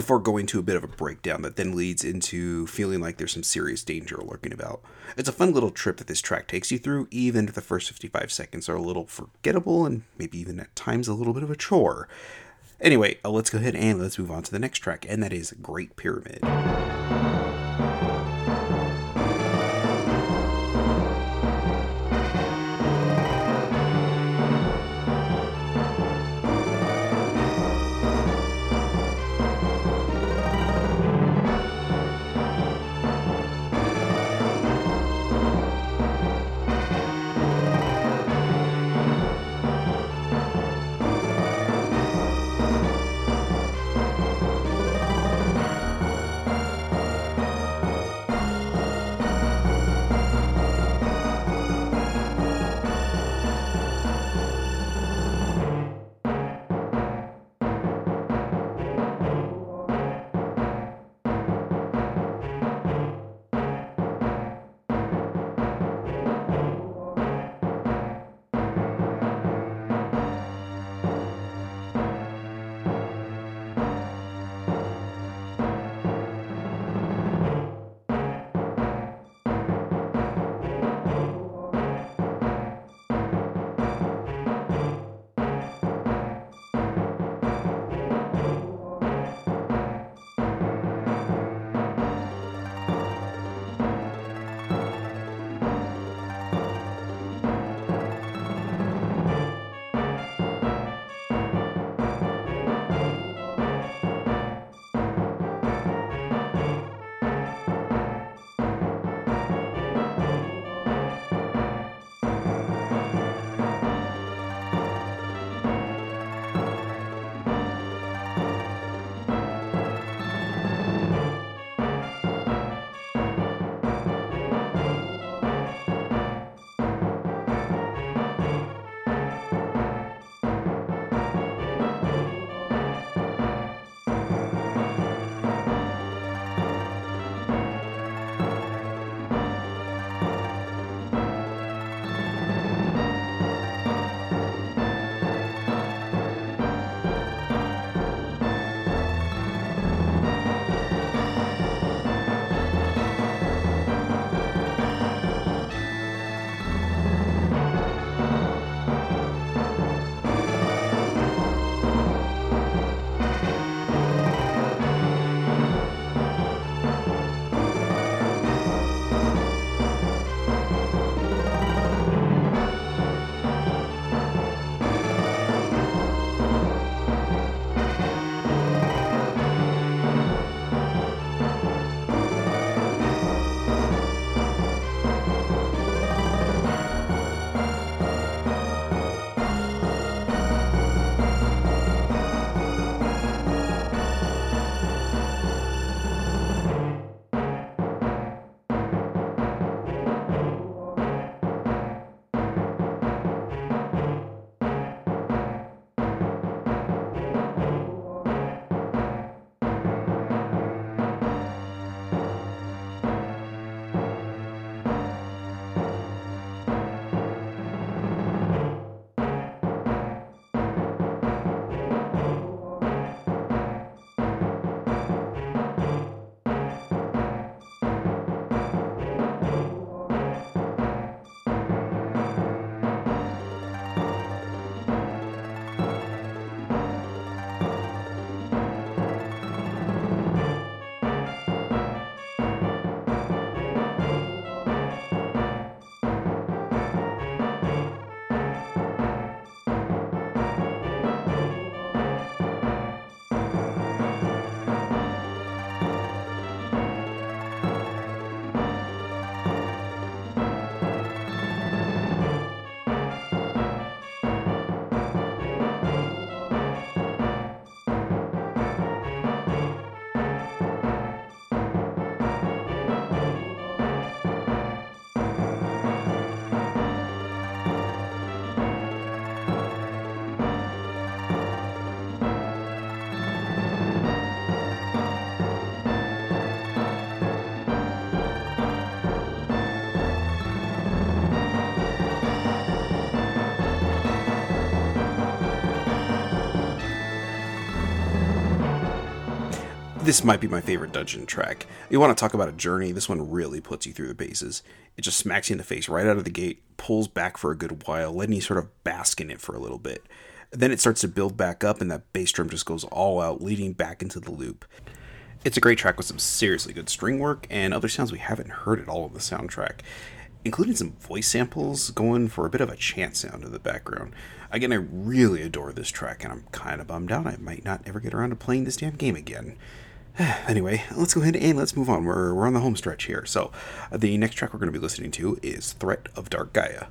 before going to a bit of a breakdown that then leads into feeling like there's some serious danger lurking about. It's a fun little trip that this track takes you through, even if the first 55 seconds are a little forgettable and maybe even at times a little bit of a chore. Anyway, uh, let's go ahead and let's move on to the next track, and that is Great Pyramid. This might be my favorite dungeon track. You want to talk about a journey? This one really puts you through the paces. It just smacks you in the face right out of the gate, pulls back for a good while, letting you sort of bask in it for a little bit. Then it starts to build back up, and that bass drum just goes all out, leading back into the loop. It's a great track with some seriously good string work and other sounds we haven't heard at all in the soundtrack, including some voice samples going for a bit of a chant sound in the background. Again, I really adore this track, and I'm kind of bummed out I might not ever get around to playing this damn game again. [sighs] anyway, let's go ahead and let's move on. We're, we're on the home stretch here. So, uh, the next track we're going to be listening to is Threat of Dark Gaia.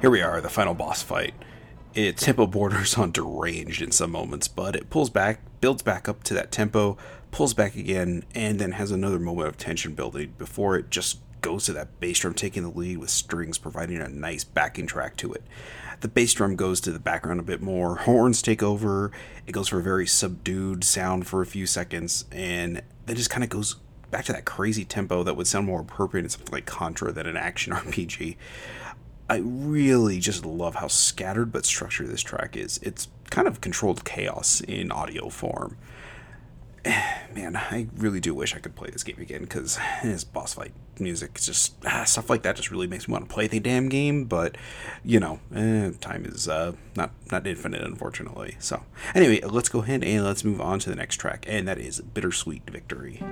Here we are, the final boss fight. Its tempo borders on deranged in some moments, but it pulls back, builds back up to that tempo, pulls back again, and then has another moment of tension building before it just goes to that bass drum taking the lead with strings providing a nice backing track to it. The bass drum goes to the background a bit more, horns take over, it goes for a very subdued sound for a few seconds, and then just kind of goes back to that crazy tempo that would sound more appropriate in something like Contra than an action [laughs] RPG. I really just love how scattered but structured this track is. It's kind of controlled chaos in audio form. [sighs] Man, I really do wish I could play this game again because this boss fight music, just ah, stuff like that, just really makes me want to play the damn game. But you know, eh, time is uh, not not infinite, unfortunately. So anyway, let's go ahead and let's move on to the next track, and that is "Bittersweet Victory."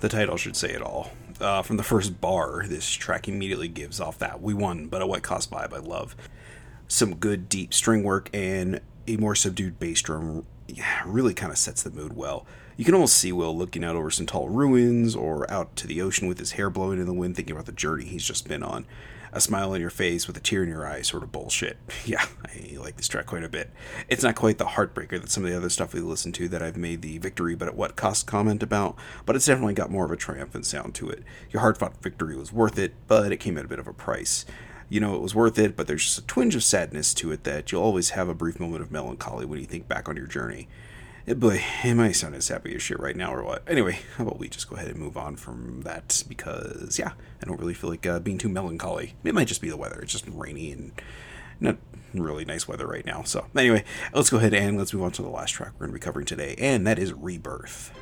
The title should say it all. Uh, from the first bar, this track immediately gives off that "We won, but at what cost?" vibe I love. Some good deep string work and a more subdued bass drum really kind of sets the mood well. You can almost see Will looking out over some tall ruins or out to the ocean with his hair blowing in the wind, thinking about the journey he's just been on. A smile on your face with a tear in your eye, sort of bullshit. [laughs] Yeah, I like this track quite a bit. It's not quite the heartbreaker that some of the other stuff we listened to that I've made the victory but at what cost comment about, but it's definitely got more of a triumphant sound to it. Your hard fought victory was worth it, but it came at a bit of a price you know it was worth it, but there's just a twinge of sadness to it that you'll always have a brief moment of melancholy when you think back on your journey. Eh, boy, am I sound as happy as shit right now or what? Anyway, how about we just go ahead and move on from that because, yeah, I don't really feel like uh, being too melancholy. It might just be the weather. It's just rainy and not really nice weather right now. So, anyway, let's go ahead and let's move on to the last track we're going to be covering today, and that is Rebirth.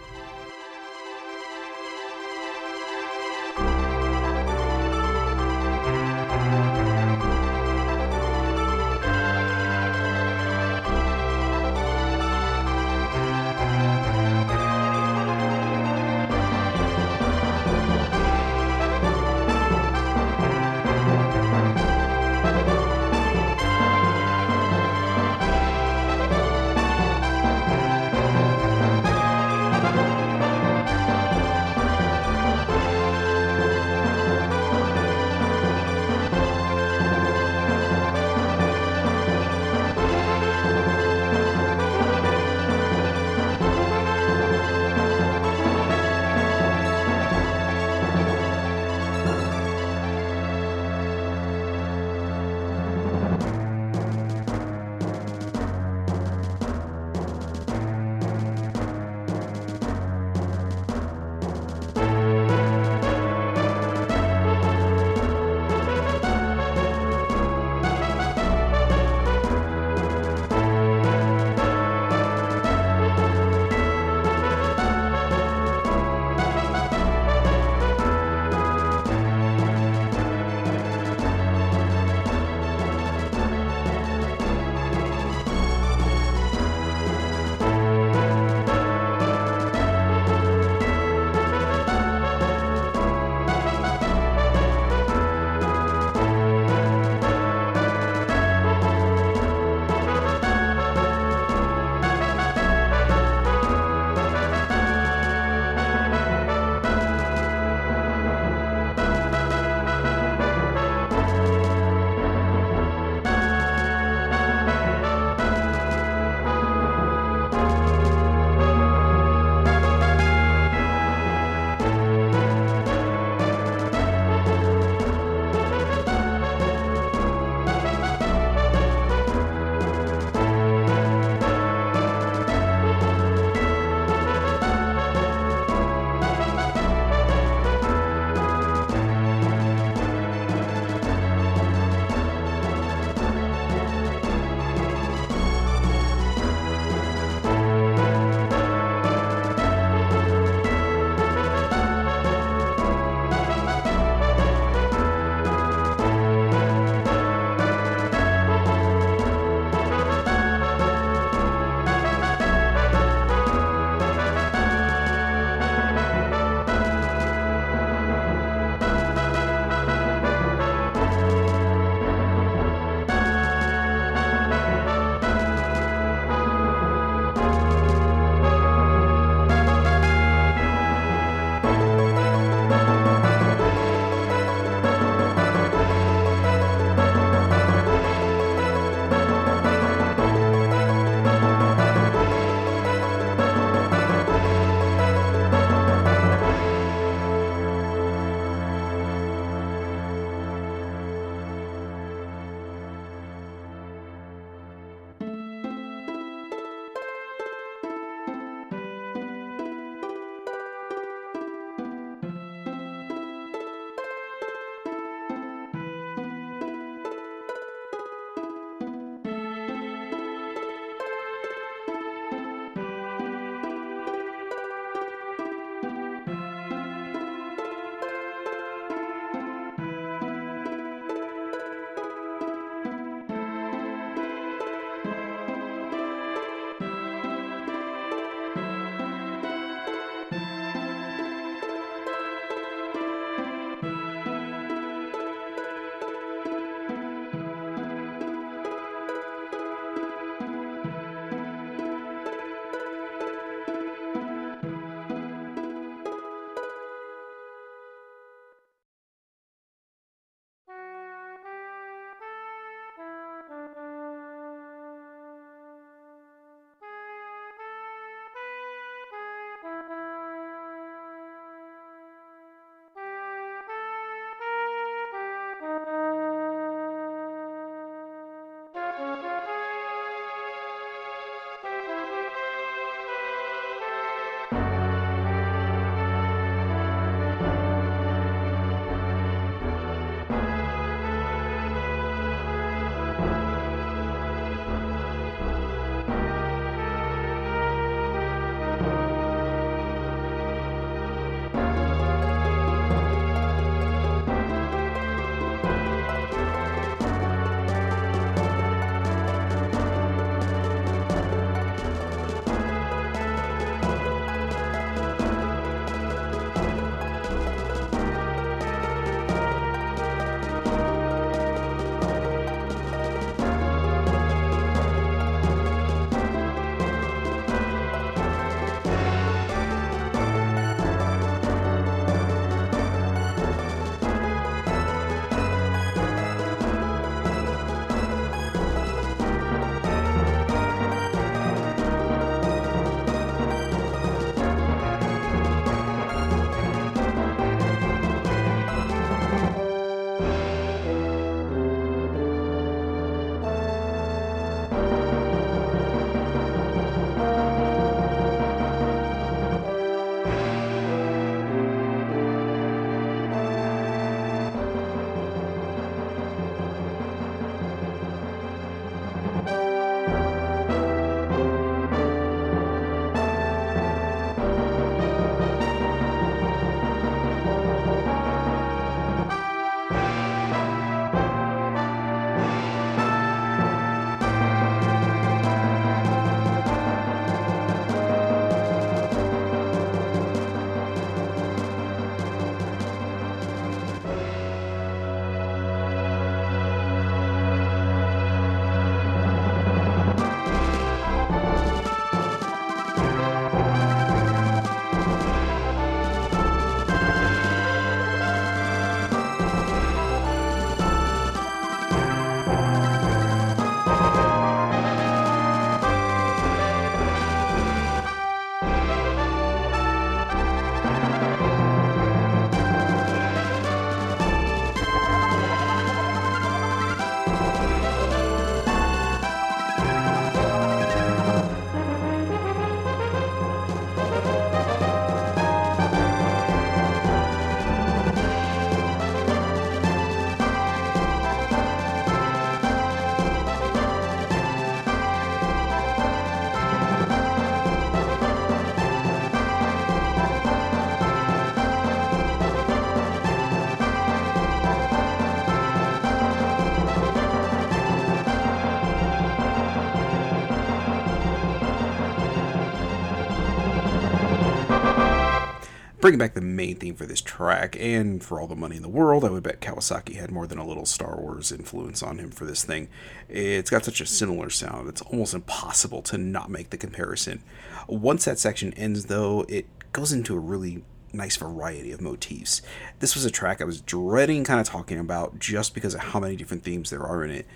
Bringing back the main theme for this track, and for all the money in the world, I would bet Kawasaki had more than a little Star Wars influence on him for this thing. It's got such a similar sound, it's almost impossible to not make the comparison. Once that section ends, though, it goes into a really nice variety of motifs. This was a track I was dreading kind of talking about just because of how many different themes there are in it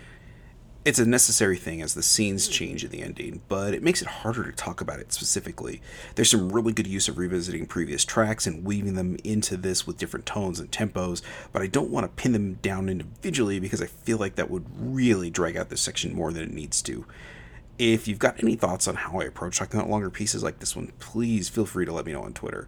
it's a necessary thing as the scenes change in the ending, but it makes it harder to talk about it specifically. There's some really good use of revisiting previous tracks and weaving them into this with different tones and tempos, but I don't want to pin them down individually because I feel like that would really drag out this section more than it needs to. If you've got any thoughts on how I approach talking about longer pieces like this one, please feel free to let me know on Twitter.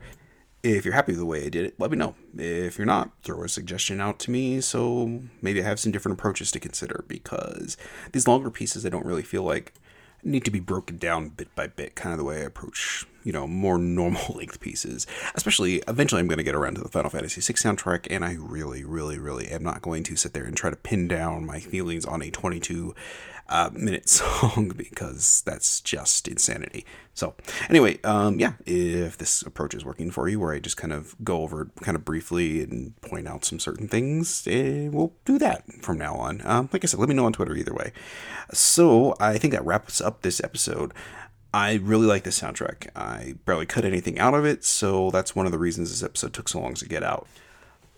If you're happy with the way I did it, let me know. If you're not, throw a suggestion out to me so maybe I have some different approaches to consider because these longer pieces I don't really feel like need to be broken down bit by bit, kind of the way I approach, you know, more [laughs] normal length pieces. Especially, eventually, I'm going to get around to the Final Fantasy VI soundtrack, and I really, really, really am not going to sit there and try to pin down my feelings on a 22 uh, minute [laughs] song because that's just insanity. So, anyway, um, yeah, if this approach is working for you, where I just kind of go over kind of briefly and point out some certain things, eh, we'll do that from now on. Um, like I said, let me know on Twitter either way. So, I think that wraps up this episode. I really like this soundtrack. I barely cut anything out of it, so that's one of the reasons this episode took so long to get out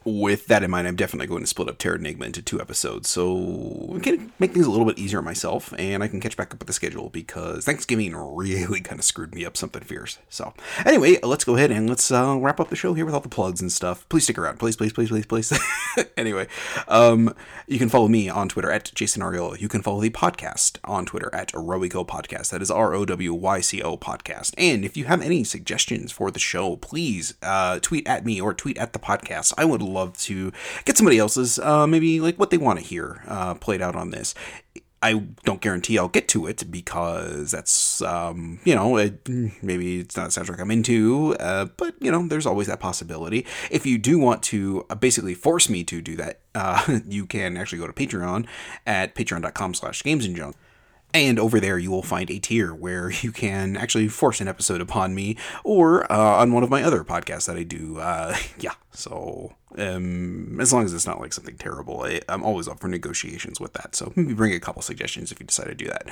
with that in mind, I'm definitely going to split up Terranigma into two episodes, so I can make things a little bit easier myself, and I can catch back up with the schedule because Thanksgiving really [laughs] kind of screwed me up something fierce. So, anyway, let's go ahead and let's uh, wrap up the show here with all the plugs and stuff. Please stick around, please, please, please, please, please. [laughs] anyway, um, you can follow me on Twitter at Jason Ariolo. You can follow the podcast on Twitter at Rowyco Podcast. That is R O W Y C O Podcast. And if you have any suggestions for the show, please uh, tweet at me or tweet at the podcast. I would love to get somebody else's, uh, maybe like what they want to hear uh, played out on this. I don't guarantee I'll get to it because that's, um, you know, it, maybe it's not a soundtrack I'm into, uh, but, you know, there's always that possibility. If you do want to uh, basically force me to do that, uh, [laughs] you can actually go to Patreon at patreon.com slash gamesandjunk. And over there, you will find a tier where you can actually force an episode upon me or uh, on one of my other podcasts that I do. Uh, [laughs] yeah, so um, as long as it's not like something terrible, I, am always up for negotiations with that. So maybe bring a couple suggestions if you decide to do that.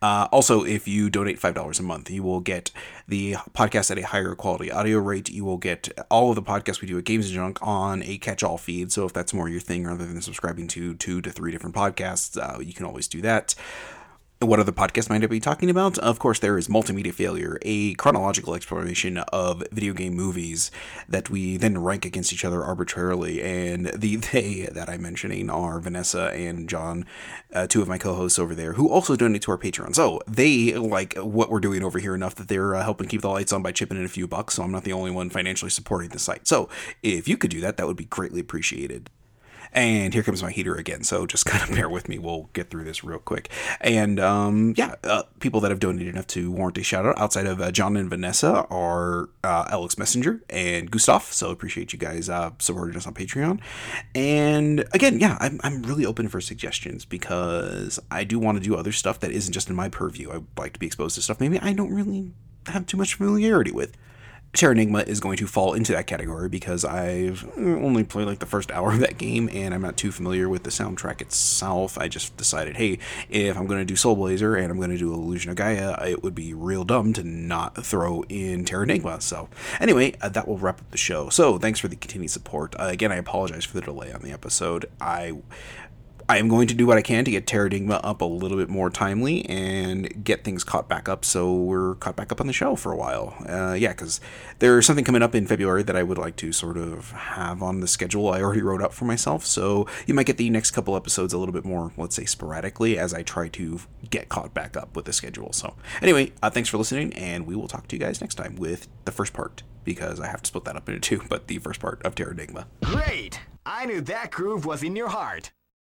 Uh, also, if you donate $5 a month, you will get the podcast at a higher quality audio rate. You will get all of the podcasts we do at Games and Junk on a catch all feed. So if that's more your thing rather than subscribing to two to three different podcasts, uh, you can always do that. What other podcast might I be talking about? Of course, there is Multimedia Failure, a chronological exploration of video game movies that we then rank against each other arbitrarily. And the [laughs] they that I'm mentioning are Vanessa and John, uh, two of my co hosts over there, who also donate to our Patreon. So they like what we're doing over here enough that they're uh, helping keep the lights on by chipping in a few bucks. So I'm not the only one financially supporting the site. So if you could do that, that would be greatly appreciated. And here comes my heater again. So just [laughs] kind of bear with me. We'll get through this real quick. And um, yeah, uh, people that have donated enough to warrant a shout out outside of uh, John and Vanessa are uh, Alex Messenger and Gustav. So appreciate you guys uh, supporting us on Patreon. And again, yeah, I'm, I'm really open for suggestions because I do want to do other stuff that isn't just in my purview. I like to be exposed to stuff maybe I don't really have too much familiarity with. Terranigma is going to fall into that category because I've only played like the first hour of that game and I'm not too familiar with the soundtrack itself. I just decided, hey, if I'm going to do Soul Blazer and I'm going to do Illusion of Gaia, it would be real dumb to not throw in Terranigma. So, anyway, uh, that will wrap up the show. So, thanks for the continued support. Uh, again, I apologize for the delay on the episode. I I am going to do what I can to get Terranigma up a little bit more timely and get things caught back up so we're caught back up on the show for a while. Uh, yeah, because there's something coming up in February that I would like to sort of have on the schedule I already wrote up for myself. So you might get the next couple episodes a little bit more, let's say, sporadically as I try to get caught back up with the schedule. So anyway, uh, thanks for listening, and we will talk to you guys next time with the first part because I have to split that up into two, but the first part of Terranigma. Great! I knew that groove was in your heart.